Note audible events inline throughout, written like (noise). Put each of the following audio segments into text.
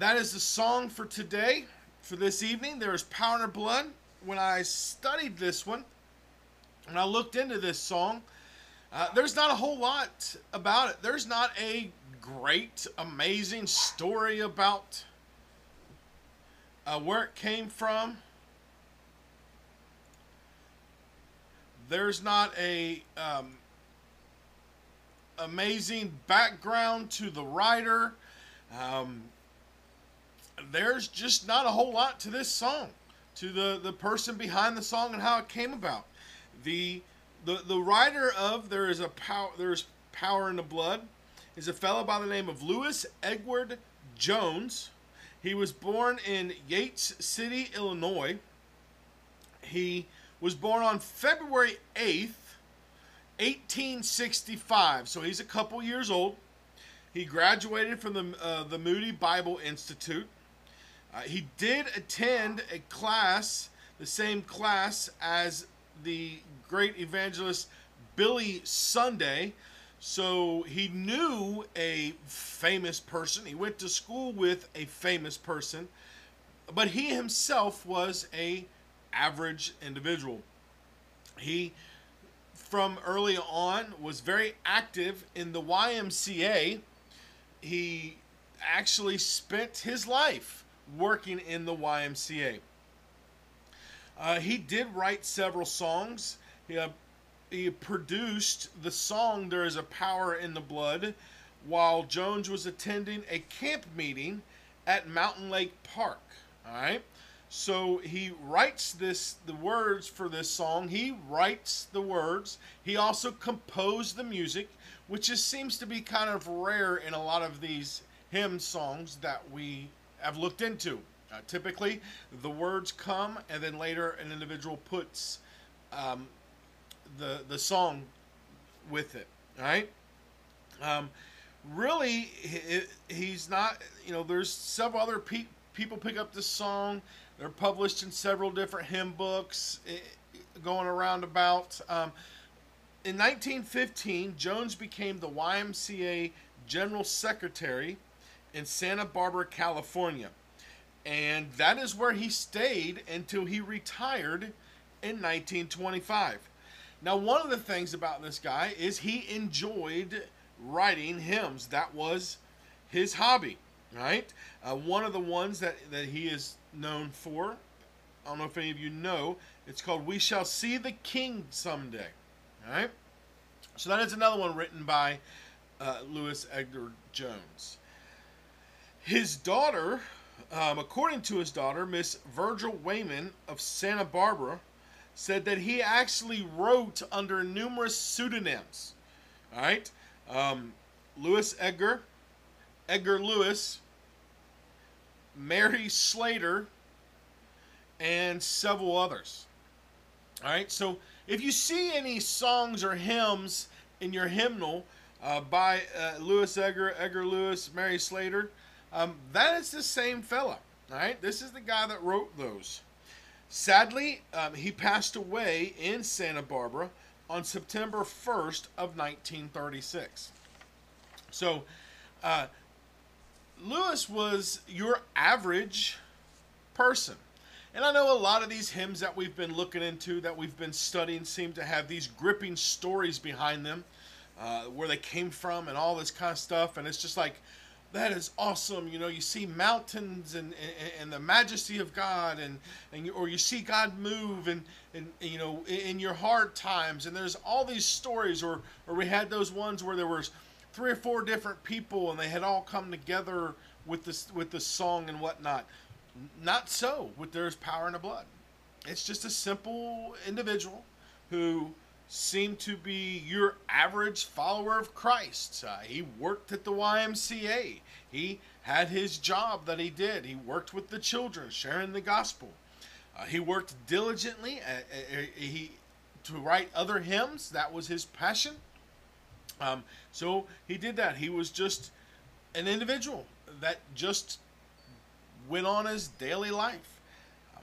That is the song for today, for this evening. There is power in blood. When I studied this one, and I looked into this song, uh, there's not a whole lot about it. There's not a great, amazing story about uh, where it came from. There's not a um, amazing background to the writer. Um, there's just not a whole lot to this song, to the, the person behind the song and how it came about. The the the writer of there is a power there's power in the blood is a fellow by the name of Lewis Edward Jones. He was born in Yates City, Illinois. He was born on February 8th, 1865. So he's a couple years old. He graduated from the, uh, the Moody Bible Institute. Uh, he did attend a class, the same class as the great evangelist Billy Sunday. So he knew a famous person. He went to school with a famous person, but he himself was a average individual. He from early on was very active in the YMCA. He actually spent his life working in the YMCA. Uh, he did write several songs. He, uh, he produced the song There is a Power in the Blood while Jones was attending a camp meeting at Mountain Lake Park. All right. So he writes this the words for this song. He writes the words. He also composed the music, which just seems to be kind of rare in a lot of these hymn songs that we have looked into. Uh, typically, the words come, and then later an individual puts um, the the song with it. Right. Um, really, he, he's not. You know, there's several other pe- people pick up this song. They're published in several different hymn books eh, going around about. Um, in 1915, Jones became the YMCA General Secretary in Santa Barbara, California. And that is where he stayed until he retired in 1925. Now, one of the things about this guy is he enjoyed writing hymns. That was his hobby, right? Uh, one of the ones that, that he is known for, I don't know if any of you know, it's called We Shall See the King Someday, all right? So that is another one written by uh, Lewis Edgar Jones. His daughter, um, according to his daughter, Miss Virgil Wayman of Santa Barbara, said that he actually wrote under numerous pseudonyms. All right, um, Lewis Edgar, Edgar Lewis, Mary Slater, and several others. All right, so if you see any songs or hymns in your hymnal uh, by uh, Lewis Edgar, Edgar Lewis, Mary Slater, um, that is the same fella. Right, this is the guy that wrote those. Sadly, um, he passed away in Santa Barbara on September 1st of 1936. So, uh, Lewis was your average person. And I know a lot of these hymns that we've been looking into, that we've been studying, seem to have these gripping stories behind them, uh, where they came from and all this kind of stuff. And it's just like, that is awesome. You know, you see mountains and, and, and the majesty of God, and, and or you see God move, and, and you know, in your hard times. And there's all these stories, or or we had those ones where there was three or four different people, and they had all come together with this with the song and whatnot. Not so with There's Power in the Blood. It's just a simple individual who seemed to be your average follower of Christ. Uh, he worked at the YMCA. He had his job that he did. He worked with the children, sharing the gospel. Uh, he worked diligently. Uh, uh, uh he to write other hymns. That was his passion. Um, so he did that. He was just an individual that just went on his daily life. Um,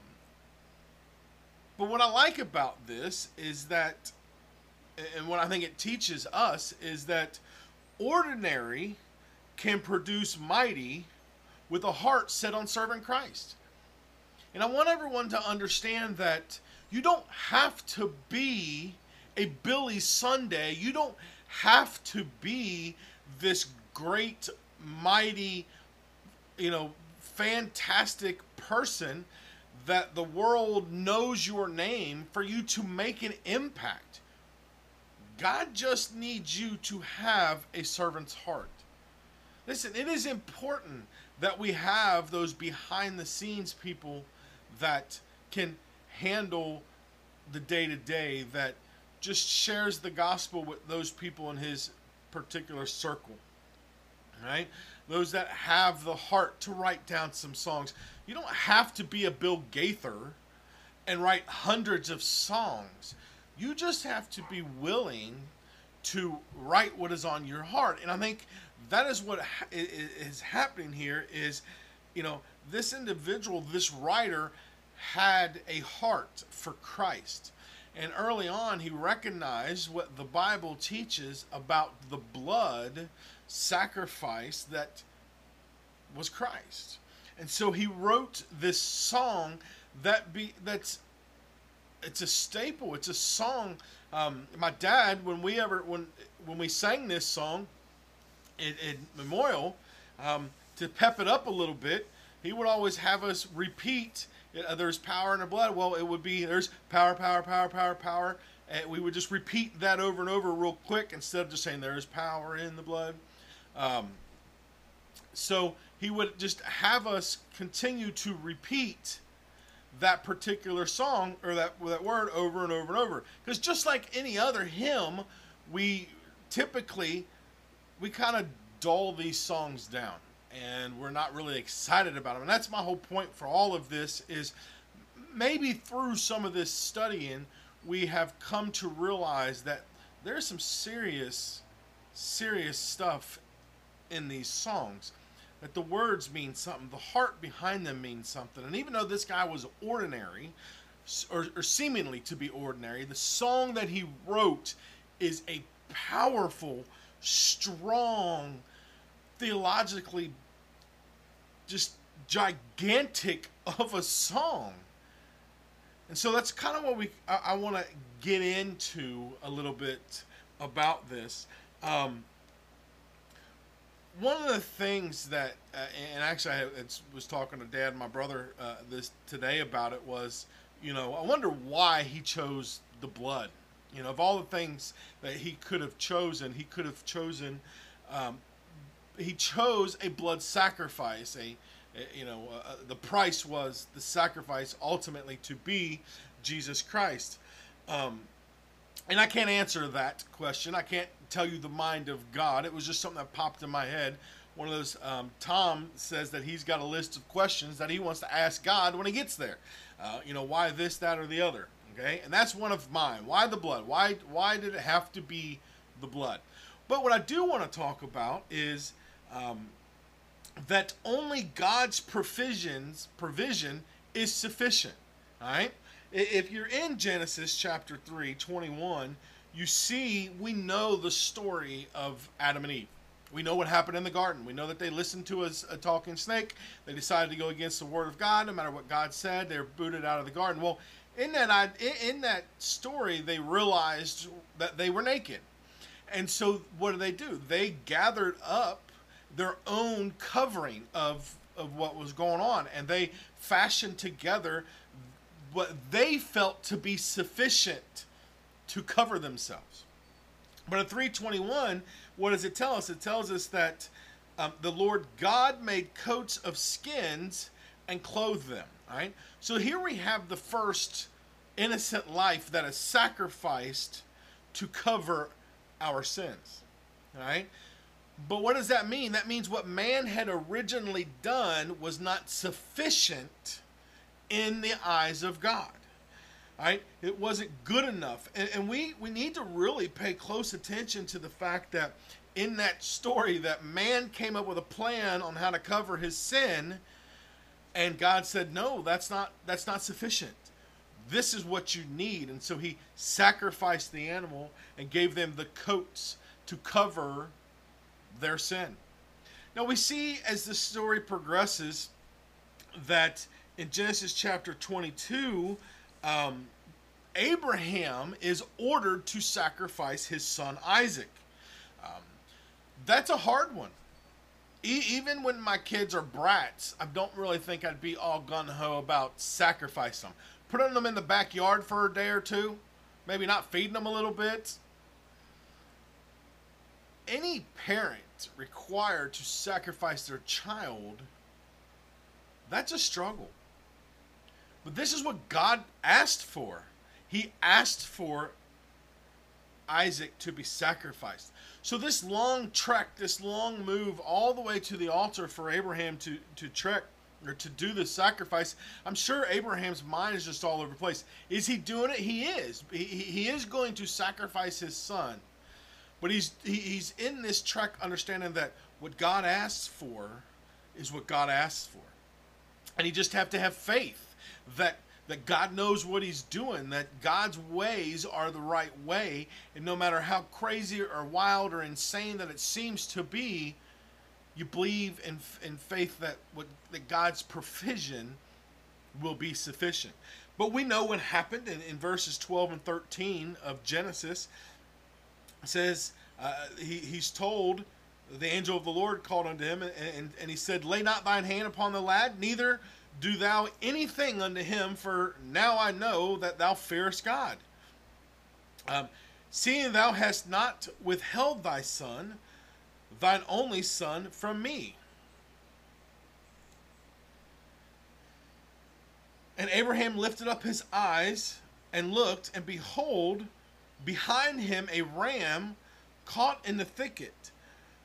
but what I like about this is that and what I think it teaches us is that ordinary can produce mighty with a heart set on serving Christ. And I want everyone to understand that you don't have to be a Billy Sunday. You don't have to be this great, mighty, you know, fantastic person that the world knows your name for you to make an impact. God just needs you to have a servant's heart. Listen, it is important that we have those behind the scenes people that can handle the day to day, that just shares the gospel with those people in his particular circle. Right? Those that have the heart to write down some songs. You don't have to be a Bill Gaither and write hundreds of songs. You just have to be willing to write what is on your heart. And I think that is what is happening here is, you know, this individual, this writer had a heart for Christ. And early on, he recognized what the Bible teaches about the blood sacrifice that was Christ. And so he wrote this song that be that's it's a staple. It's a song. Um, my dad, when we ever when when we sang this song in, memorial, um, to pep it up a little bit, he would always have us repeat. There's power in the blood. Well, it would be there's power, power, power, power, power. And we would just repeat that over and over real quick instead of just saying there's power in the blood. Um, so he would just have us continue to repeat that particular song or that that word over and over and over. Because just like any other hymn, we typically we kind of dull these songs down and we're not really excited about them. And that's my whole point for all of this is maybe through some of this studying we have come to realize that there's some serious serious stuff in these songs that the words mean something, the heart behind them means something. And even though this guy was ordinary, or, or seemingly to be ordinary, the song that he wrote is a powerful, strong, theologically just gigantic of a song. And so that's kind of what we I, I want to get into a little bit about this. Um, one of the things that, uh, and actually, I was talking to Dad, my brother, uh, this today about it was, you know, I wonder why he chose the blood. You know, of all the things that he could have chosen, he could have chosen, um, he chose a blood sacrifice. A, a you know, uh, the price was the sacrifice ultimately to be Jesus Christ. Um, and I can't answer that question. I can't tell you the mind of God. It was just something that popped in my head. One of those, um, Tom says that he's got a list of questions that he wants to ask God when he gets there. Uh, you know, why this, that, or the other. Okay, and that's one of mine. Why the blood? Why why did it have to be the blood? But what I do want to talk about is um, that only God's provisions provision is sufficient. All right. If you're in Genesis chapter 3, 21, you see, we know the story of Adam and Eve. We know what happened in the garden. We know that they listened to a, a, talking snake. They decided to go against the word of God. No matter what God said, they're booted out of the garden. Well, in that in that story, they realized that they were naked, and so what do they do? They gathered up their own covering of of what was going on, and they fashioned together what they felt to be sufficient to cover themselves. But in 321, what does it tell us? It tells us that um, the Lord God made coats of skins and clothed them. So here we have the first innocent life that is sacrificed to cover our sins. Right. But what does that mean? That means what man had originally done was not sufficient in the eyes of God. Right? It wasn't good enough. And, and we, we need to really pay close attention to the fact that in that story that man came up with a plan on how to cover his sin and God said, "No, that's not that's not sufficient. This is what you need." And so he sacrificed the animal and gave them the coats to cover their sin. Now we see as the story progresses that in Genesis chapter 22, um, Abraham is ordered to sacrifice his son Isaac. Um, that's a hard one. E- even when my kids are brats, I don't really think I'd be all gun ho about sacrificing them. Putting them in the backyard for a day or two, maybe not feeding them a little bit. Any parent required to sacrifice their child, that's a struggle. But this is what God asked for. He asked for Isaac to be sacrificed. So this long trek, this long move all the way to the altar for Abraham to, to trek or to do the sacrifice, I'm sure Abraham's mind is just all over the place. Is he doing it? He is. He, he is going to sacrifice his son. But he's he, he's in this trek understanding that what God asks for is what God asks for. And you just have to have faith that that God knows what he's doing, that God's ways are the right way, and no matter how crazy or wild or insane that it seems to be, you believe in, in faith that what that God's provision will be sufficient. But we know what happened in, in verses 12 and 13 of Genesis. It says, uh, he, he's told, the angel of the Lord called unto him, and, and, and he said, Lay not thine hand upon the lad, neither do thou anything unto him, for now I know that thou fearest God. Um, seeing thou hast not withheld thy son, thine only son, from me. And Abraham lifted up his eyes and looked, and behold, behind him a ram caught in the thicket,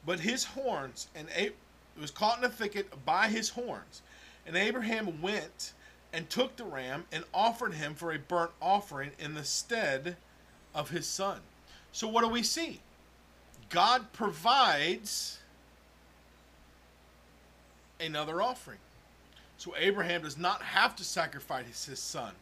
but his horns, and it was caught in the thicket by his horns. And Abraham went and took the ram and offered him for a burnt offering in the stead of his son. So, what do we see? God provides another offering. So, Abraham does not have to sacrifice his son.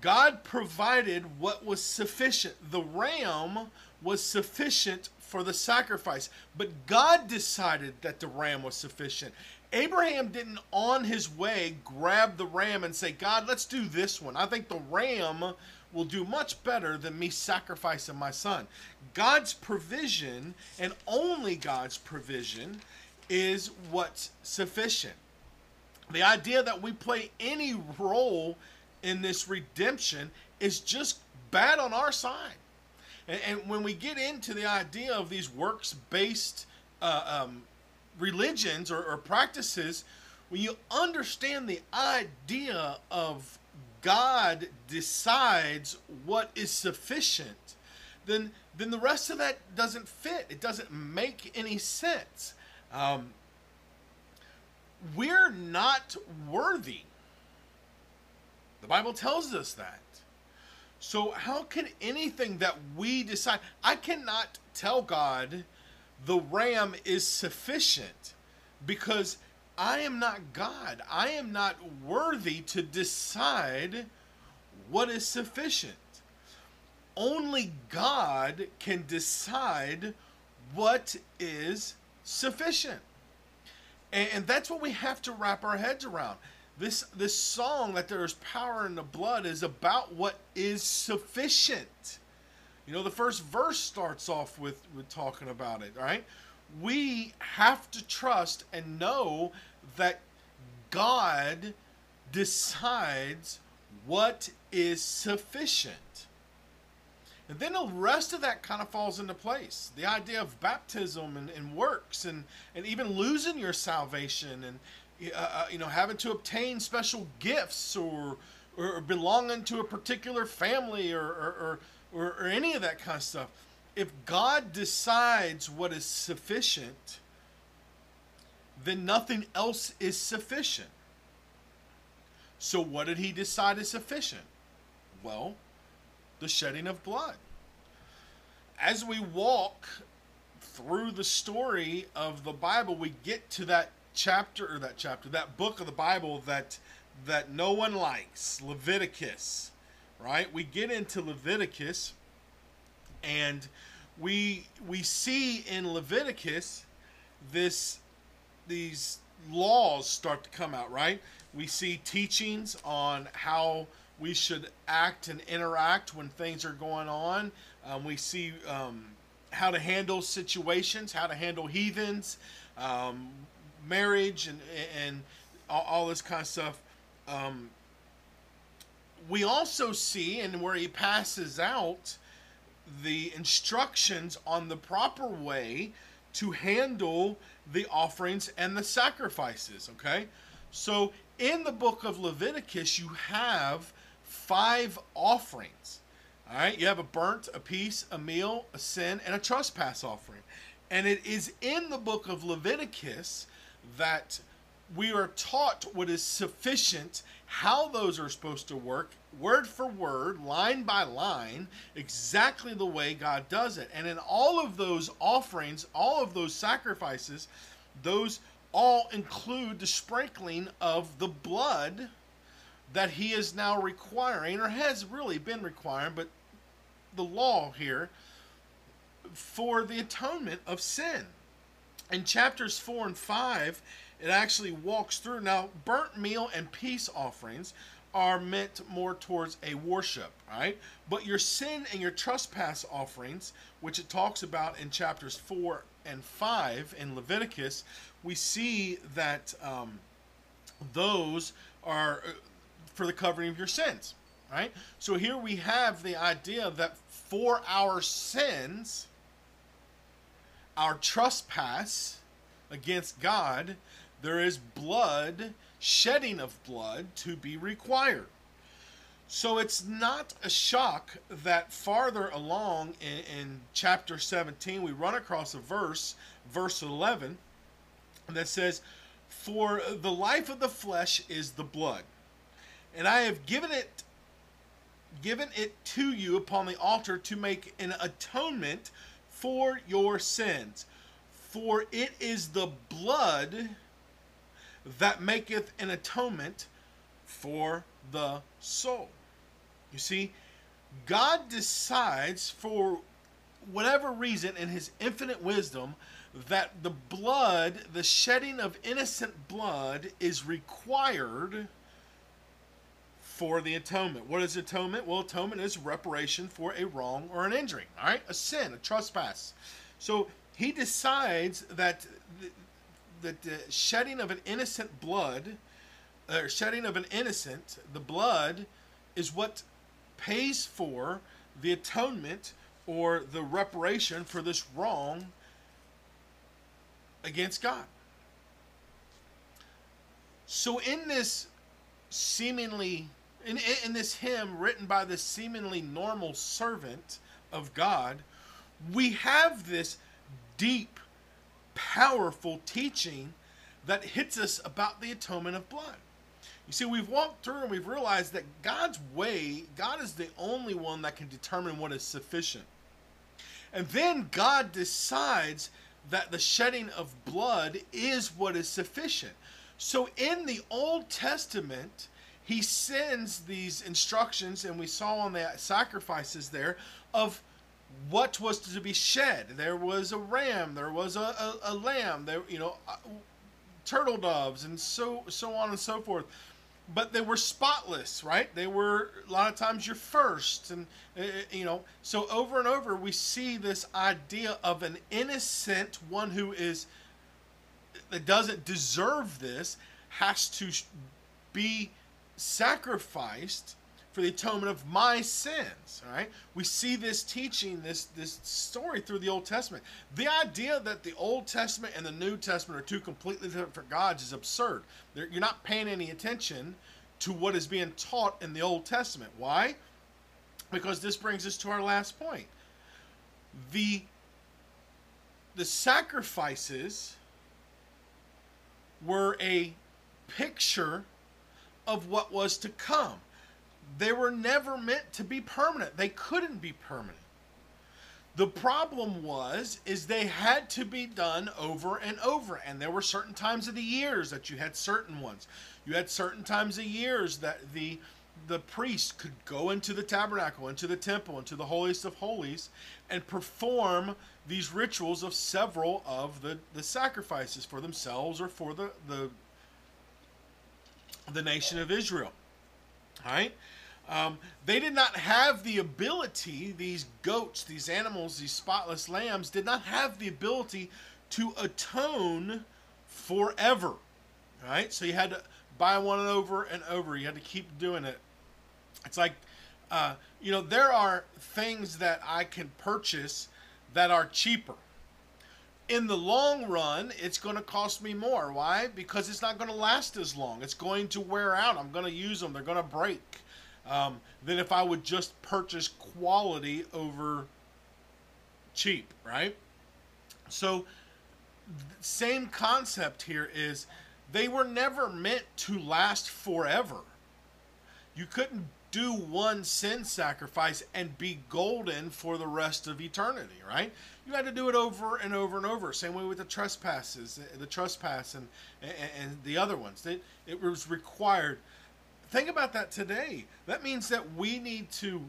God provided what was sufficient. The ram was sufficient for the sacrifice, but God decided that the ram was sufficient. Abraham didn't on his way grab the ram and say, God, let's do this one. I think the ram will do much better than me sacrificing my son. God's provision, and only God's provision, is what's sufficient. The idea that we play any role in this redemption is just bad on our side. And, and when we get into the idea of these works based uh, um, religions or, or practices, when you understand the idea of God decides what is sufficient, then then the rest of that doesn't fit. It doesn't make any sense. Um, we're not worthy. The Bible tells us that. So how can anything that we decide? I cannot tell God the ram is sufficient because I am not God. I am not worthy to decide what is sufficient. Only God can decide what is sufficient. And, that's what we have to wrap our heads around. This this song that there is power in the blood is about what is sufficient. You know, the first verse starts off with, with talking about it, right? we have to trust and know that God decides what is sufficient. And then the rest of that kind of falls into place. The idea of baptism and, and works and, and even losing your salvation and uh, uh, you know having to obtain special gifts or or belonging to a particular family or or, or, or any of that kind of stuff. If God decides what is sufficient, then nothing else is sufficient. So, what did he decide is sufficient? Well, the shedding of blood. As we walk through the story of the Bible, we get to that chapter or that chapter, that book of the Bible that that no one likes, Leviticus, right? We get into Leviticus and we we see in Leviticus this these laws start to come out, right? We see teachings on how we should act and interact when things are going on. Um, we see um, how to handle situations, how to handle heathens, um, marriage, and and all, all, this kind of stuff. We also see, and where he passes out the instructions on the proper way to handle the offerings and the sacrifices. Okay, so in the book of Leviticus, you have five offerings. All right, you have a burnt, a peace, a meal, a sin, and a trespass offering. And it is in the book of Leviticus that we are taught what is sufficient, how those are supposed to work, word for word, line by line, exactly the way God does it. And in all of those offerings, all of those sacrifices, those all include the sprinkling of the blood that he is now requiring, or has really been requiring, but the law here for the atonement of sin. In chapters 4 and 5, it actually walks through. Now, burnt meal and peace offerings are meant more towards a worship, right? But your sin and your trespass offerings, which it talks about in chapters 4 and 5 in Leviticus, we see that um, those are uh, for the covering of your sins, right? So here we have the idea that for our sins, our trespass against God, there is blood, shedding of blood to be required. So it's not a shock that farther along in, in, chapter 17, we run across a verse, verse 11, that says, For the life of the flesh is the blood, and I have given it given it to you upon the altar to make an atonement for your sins. For it is the blood that maketh an atonement for the soul. You see, God decides for whatever reason in his infinite wisdom that the blood, the shedding of innocent blood, is required for the atonement. What is atonement? Well, atonement is reparation for a wrong or an injury, all right? A sin, a trespass. So he decides that that the shedding of an innocent blood, or shedding of an innocent, the blood is what pays for the atonement or the reparation for this wrong against God. So in this seemingly in, in this hymn written by this seemingly normal servant of God, we have this deep, powerful teaching that hits us about the atonement of blood. You see, we've walked through and we've realized that God's way, God is the only one that can determine what is sufficient. And then God decides that the shedding of blood is what is sufficient. So in the Old Testament, he sends these instructions, and we saw on the sacrifices there, of what was to be shed. There was a ram, there was a, a, a lamb, there you know, uh, turtle doves, and so so on and so forth. but they were spotless, right? They were a lot of times your first, and uh, you know, so over and over we see this idea of an innocent one who is that doesn't deserve this has to be sacrificed for the atonement of my sins. All right, we see this teaching, this this story through the Old Testament. The idea that the Old Testament and the New Testament are two completely different gods is absurd. They're, you're not paying any attention to what is being taught in the Old Testament. Why? Because this brings us to our last point. The the sacrifices were a picture of what was to come they were never meant to be permanent. They couldn't be permanent. The problem was is they had to be done over and over and there were certain times of the years that you had certain ones. You had certain times of years that the the priest could go into the tabernacle, into the temple, into the holiest of holies and perform these rituals of several of the, the sacrifices for themselves or for the, the the nation of Israel. All right? Um, they did not have the ability, these goats, these animals, these spotless lambs, did not have the ability to atone forever. Right? So you had to buy one over and over. You had to keep doing it. It's like, uh, you know, there are things that I can purchase that are cheaper. In the long run, it's going to cost me more. Why? Because it's not going to last as long. It's going to wear out. I'm going to use them. They're going to break um, than if I would just purchase quality over cheap, right? So, same concept here is they were never meant to last forever. You couldn't do one sin sacrifice and be golden for the rest of eternity, right? You had to do it over and over and over. Same way with the trespasses, the trespass and and, and the other ones. It, it was required think about that today. That means that we need to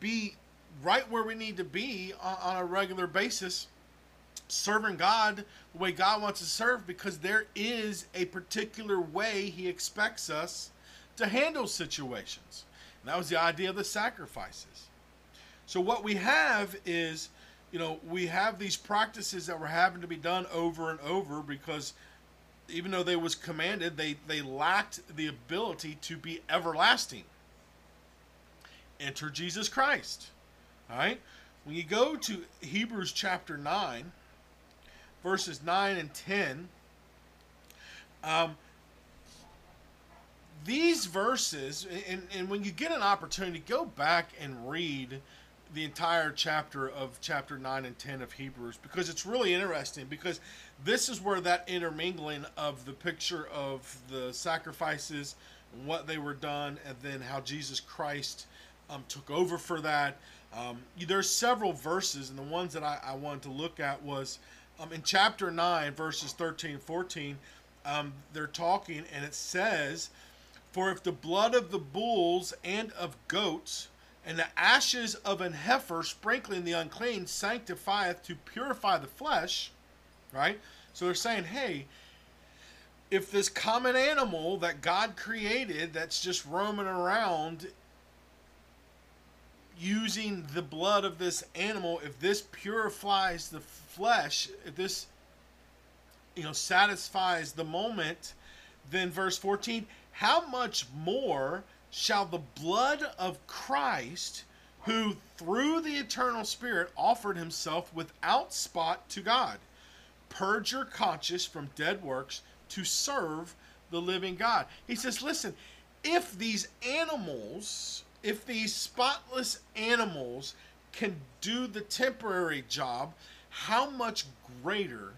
be right where we need to be on, on a regular basis, serving God the way God wants to serve, because there is a particular way He expects us to handle situations. And that was the idea of the sacrifices. So, what we have is, you know, we have these practices that were having to be done over and over because even though they was commanded, they, they lacked the ability to be everlasting. Enter Jesus Christ. All right? When you go to Hebrews chapter 9, verses 9 and 10, um, these verses, and, and when you get an opportunity, go back and read the entire chapter of chapter 9 and 10 of Hebrews because it's really interesting because this is where that intermingling of the picture of the sacrifices and what they were done and then how Jesus Christ um, took over for that. Um, there's several verses and the ones that I, I wanted to look at was um, in chapter 9 verses 13 and 14 um, they're talking and it says for if the blood of the bulls and of goats and the ashes of an heifer sprinkling the unclean sanctifieth to purify the flesh, right? So they're saying, hey, if this common animal that God created that's just roaming around using the blood of this animal, if this purifies the flesh, if this you know satisfies the moment, then verse 14, how much more shall the blood of Christ, who through the eternal Spirit offered himself without spot to God, purge your conscience from dead works to serve the living God. He says, listen, if these animals, if these spotless animals can do the temporary job, how much greater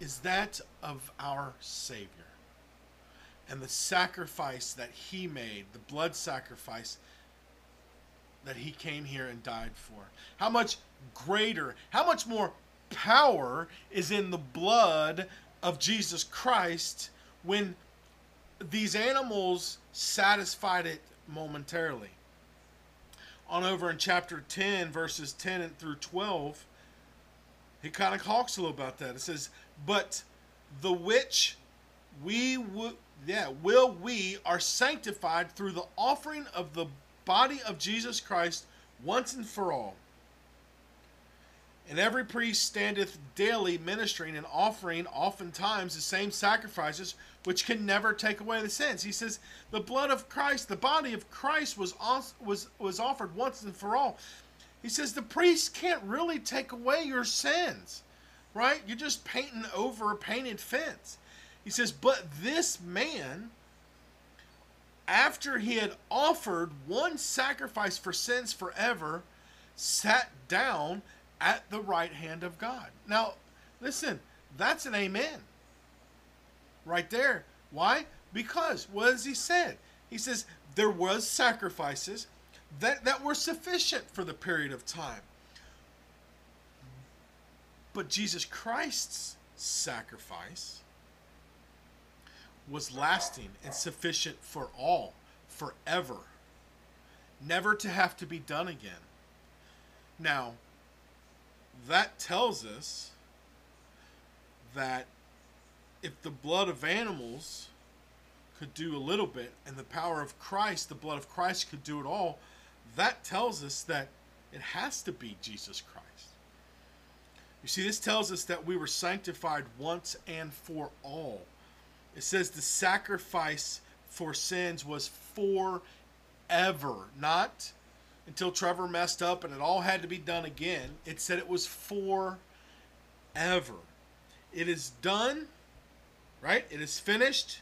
is that of our Savior? And the sacrifice that he made, the blood sacrifice that he came here and died for. How much greater, how much more power is in the blood of Jesus Christ when these animals satisfied it momentarily. On over in chapter 10, verses 10 through 12, he kind of talks a little about that. It says, But the which we would yeah, will we are sanctified through the offering of the body of Jesus Christ once and for all. And every priest standeth daily ministering and offering oftentimes the same sacrifices which can never take away the sins. He says the blood of Christ, the body of Christ was was was offered once and for all. He says the priest can't really take away your sins. Right? You're just painting over a painted fence. He says, "But this man after he had offered one sacrifice for sins forever, sat down at the right hand of God. Now, listen, that's an amen. Right there. Why? Because what has he said? He says there was sacrifices that, that were sufficient for the period of time. But Jesus Christ's sacrifice was lasting and sufficient for all, forever. Never to have to be done again. Now, that tells us that if the blood of animals could do a little bit and the power of Christ, the blood of Christ could do it all, that tells us that it has to be Jesus Christ. You see, this tells us that we were sanctified once and for all. It says the sacrifice for sins was forever, not until Trevor messed up and it all had to be done again. It said it was forever. It is done, right? It is finished.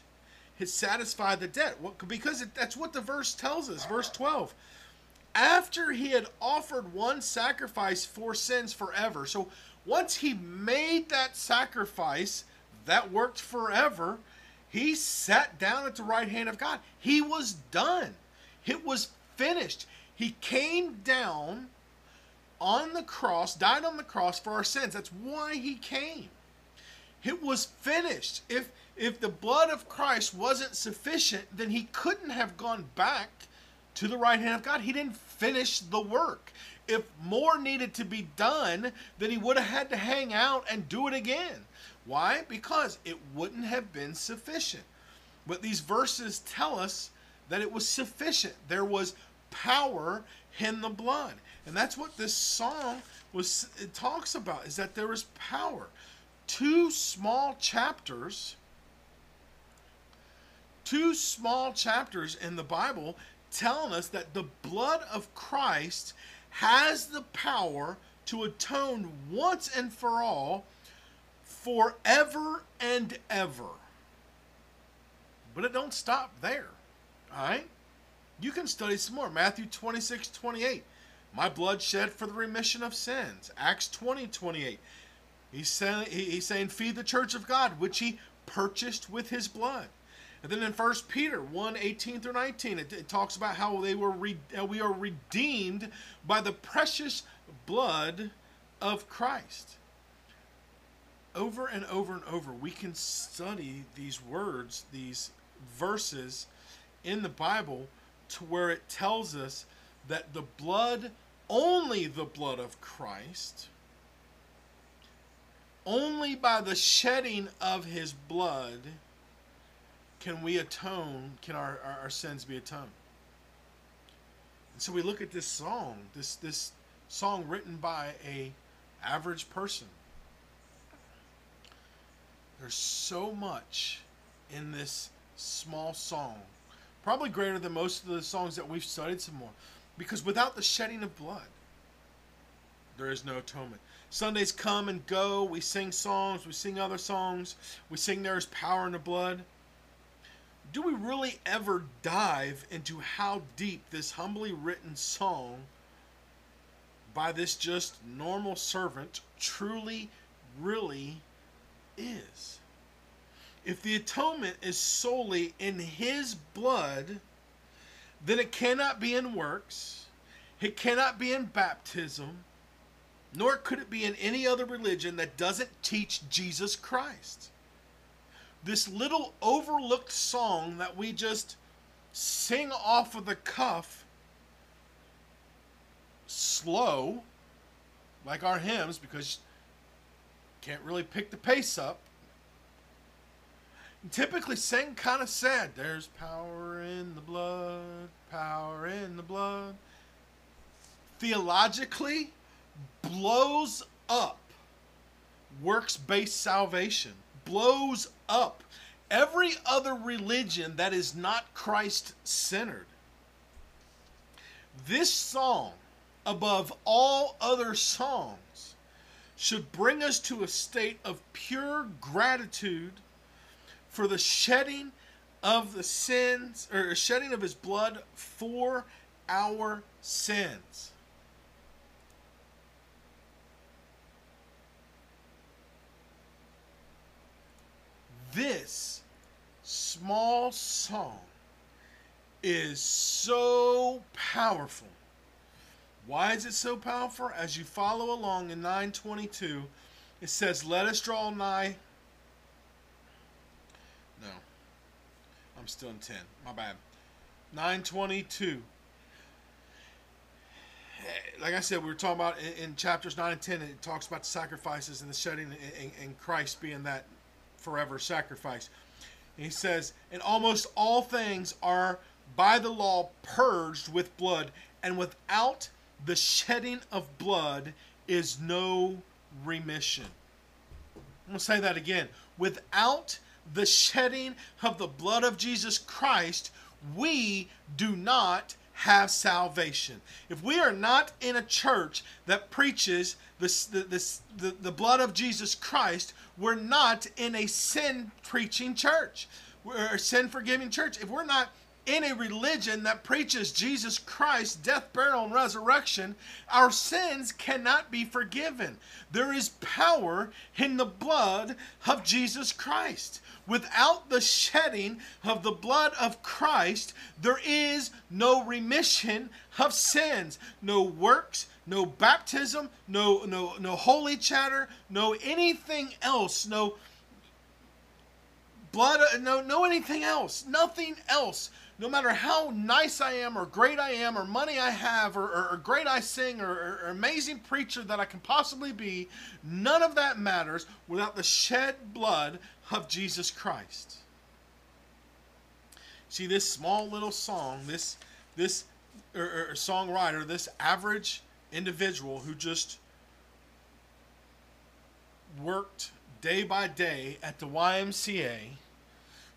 It satisfied the debt. Because it, that's what the verse tells us. Verse 12. After he had offered one sacrifice for sins forever. So once he made that sacrifice, that worked forever. He sat down at the right hand of God. He was done. It was finished. He came down on the cross, died on the cross for our sins. That's why he came. It was finished. If if the blood of Christ wasn't sufficient, then he couldn't have gone back to the right hand of God. He didn't finish the work. If more needed to be done, then he would have had to hang out and do it again. Why? Because it wouldn't have been sufficient. But these verses tell us that it was sufficient. There was power in the blood. And that's what this song was it talks about is that there is power. Two small chapters two small chapters in the Bible telling us that the blood of Christ has the power to atone once and for all forever and ever. But it don't stop there. All right? You can study some more. Matthew 26, 28. My blood shed for the remission of sins. Acts 20, 28. He's saying, he's saying, feed the church of God, which he purchased with his blood. And then in 1 Peter 1, 18 through 19, it, it talks about how they were re, we are redeemed by the precious blood of Christ. Over and over and over, we can study these words, these verses in the Bible to where it tells us that the blood, only the blood of Christ, only by the shedding of his blood can we atone, can our, our, our sins be atoned. And so we look at this song, this this song written by a average person. There's so much in this small song Probably greater than most of the songs that we've studied some more. Because without the shedding of blood, there is no atonement. Sundays come and go. We sing songs. We sing other songs. We sing There is Power in the Blood. Do we really ever dive into how deep this humbly written song by this just normal servant truly, really is? if the atonement is solely in his blood, then it cannot be in works, it cannot be in baptism, nor could it be in any other religion that doesn't teach Jesus Christ. This little overlooked song that we just sing off of the cuff, slow, like our hymns, because can't really pick the pace up typically sing kind of sad. There's power in the blood, power in the blood. Theologically, blows up works based salvation, blows up every other religion that is not Christ centered. This song, above all other songs, should bring us to a state of pure gratitude for the shedding of the sins or shedding of his blood for our sins. This small song is so powerful. Why is it so powerful? As you follow along in 922, it says, Let us draw nigh no. I'm still in 10. My bad. 922. Like I said, we were talking about in, in chapters 9 and 10, it talks about the sacrifices and the shedding and, and Christ being that forever sacrifice. And he says, And almost all things are by the law purged with blood, and without the shedding of blood is no remission. I'm going to say that again. Without the shedding of the blood of Jesus Christ, we do not have salvation. If we are not in a church that preaches the, the, the, the blood of Jesus Christ, we're not in a sin preaching church. We're a sin forgiving church. If we're not in a religion that preaches Jesus Christ, death, burial, and resurrection, our sins cannot be forgiven. There is power in the blood of Jesus Christ. Without the shedding of the blood of Christ, there is no remission of sins, no works, no baptism, no no no holy chatter, no anything else, no blood, no no anything else, nothing else no matter how nice I am, or great I am, or money I have, or, or, or great I sing, or, or, amazing preacher that I can possibly be, none of that matters without the shed blood of Jesus Christ. See, this small little song, this this or, or songwriter, this average individual who just worked day by day at the YMCA,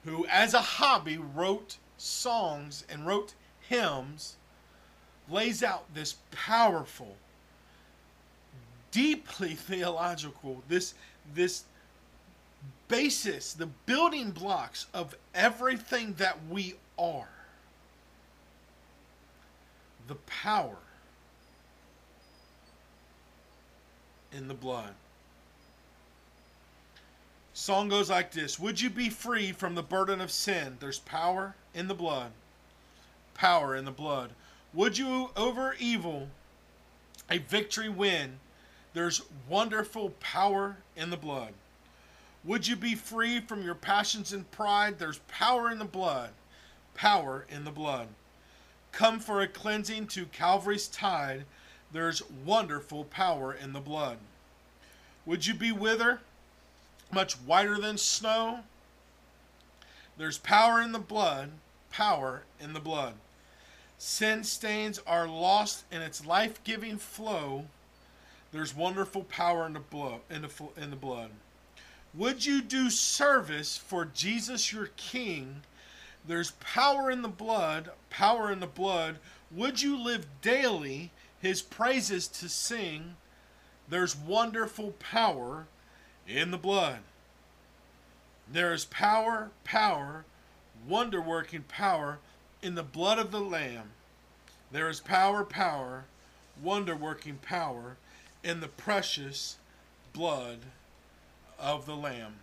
who as a hobby wrote songs and wrote hymns, lays out this powerful, deeply (laughs) theological, this this basis, the building blocks of everything that we are. The power in the blood. Song goes like this Would you be free from the burden of sin? There's power in the blood. Power in the blood. Would you over evil a victory win? There's wonderful power in the blood. Would you be free from your passions and pride? There's power in the blood. Power in the blood. Come for a cleansing to Calvary's tide. There's wonderful power in the blood. Would you be wither? much whiter than snow. There's power in the blood, power in the blood. Sin stains are lost in its life giving flow. There's wonderful power in the, blood, in, the, in the blood. Would you do service for Jesus your King? There's power in the blood, power in the blood. Would you live daily his praises to sing? There's wonderful power in the blood. There is power, power, wonder working power in the blood of the Lamb. There is power, power, wonder working power in the precious blood of the Lamb.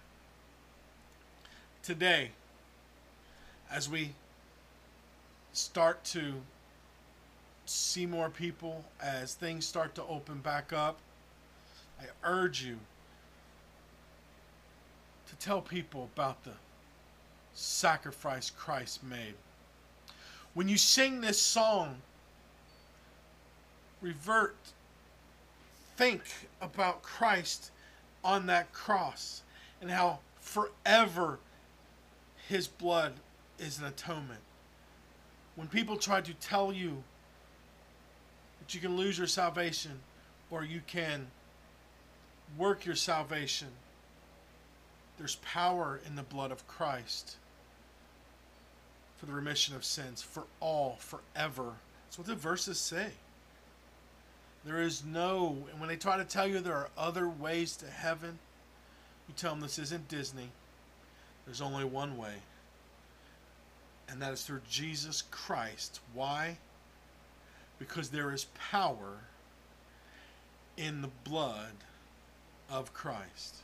Today, as we start to see more people, as things start to open back up, I urge you to tell people about the sacrifice Christ made. When you sing this song, revert, think about Christ on that cross and how forever His blood is an atonement. When people try to tell you that you can lose your salvation or you can work your salvation, there's power in the blood of Christ for the remission of sins for all, forever. That's what the verses say. There is no, and when they try to tell you there are other ways to heaven, you tell them this isn't Disney. There's only one way, and that is through Jesus Christ. Why? Because there is power in the blood of Christ.